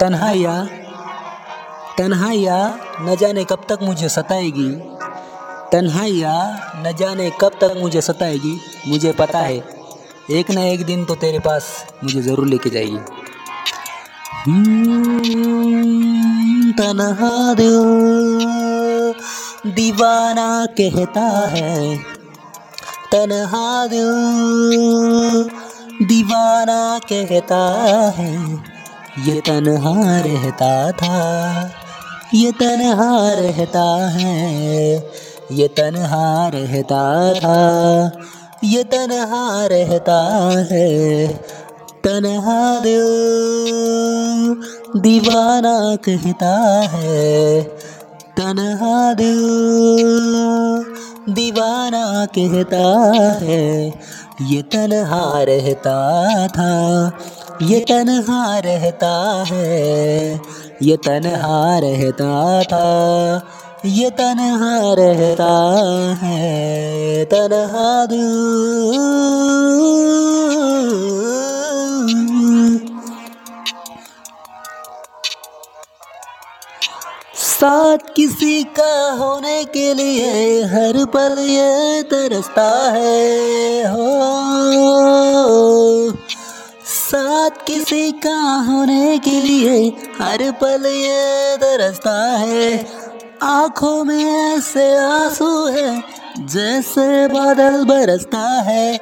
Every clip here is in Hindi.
तन्हाइया तन्हाइया, न जाने कब तक मुझे सताएगी। तन्हाइया, न जाने कब तक मुझे सताएगी, मुझे पता है। एक ना एक दिन तो तेरे पास मुझे ज़रूर लेके जाएगी। तन्हा दिल, दीवाना कहता है। तन्हा दिल, दीवाना कहता है। ये तन्हा रहता था, ये तन्हा रहता है, ये तन्हा रहता था, ये तन्हा रहता है। तन्हा दिल दीवाना कहता है, तन्हा दिल दीवाना कहता है, ये तनहा रहता था, ये तनहा रहता है, ये तनहा रहता था, ये तनहा रहता है, तन्हा साथ किसी का होने के लिए हर पल ये तरसता है। हो। साथ किसी का होने के लिए हर पल ये तरसता है। आँखों में ऐसे आँसू है जैसे बादल बरसता है।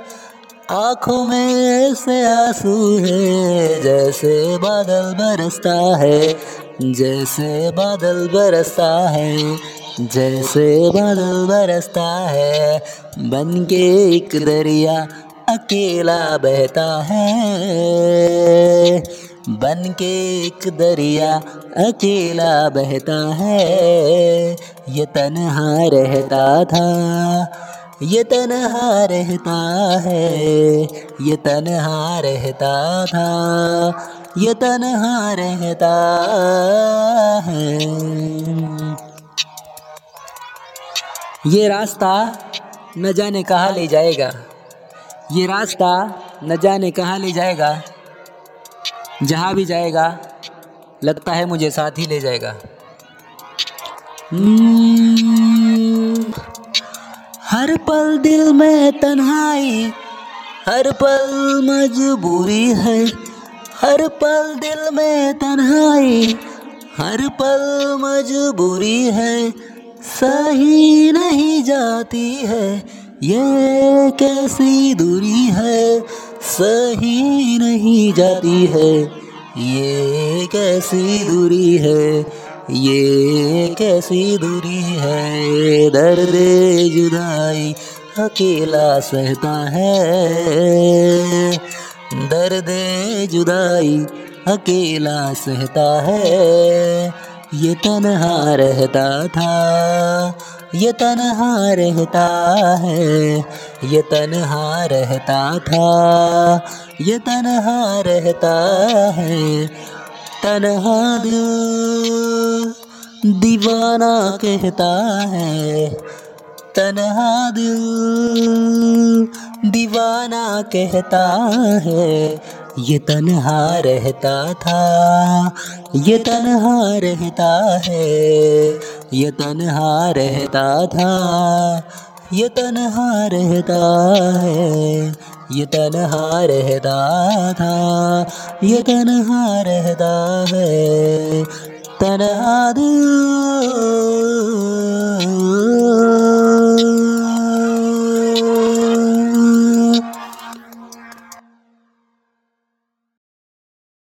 आँखों में ऐसे आँसू है जैसे बादल बरसता है। जैसे बादल बरसता है, जैसे बादल बरसता है बन के एक दरिया अकेला बहता है। बन के एक दरिया अकेला बहता है, ये तन्हा रहता था, ये तन्हा रहता है, ये तन्हा रहता था। ये तन्हा रहता है। ये रास्ता न जाने कहाँ ले जाएगा। ये रास्ता न जाने कहाँ ले जाएगा। जहाँ भी जाएगा लगता है मुझे साथ ही ले जाएगा। हम्म, हर पल दिल में तन्हाई हर पल मजबूरी है। हर पल दिल में तन्हाई, हर पल मजबूरी है, सही नहीं जाती है, ये कैसी दूरी है, सही नहीं जाती है, ये कैसी दूरी है, ये कैसी दूरी है, दर्द जुदाई अकेला सहता है, दर्द जुदाई अकेला सहता है। ये तन्हा रहता था, ये तन्हा रहता है, ये तन्हा रहता था, ये तन्हा रहता है। तन्हा दिल दीवाना कहता है, तन्हा दिल दीवाना कहता है ये तन्हा रहता था, ये तन्हा रहता है, ये तन्हा रहता था, ये तन्हा रहता है, ये तन्हा रहता था, ये तन्हा रहता है, तन्हा दिल।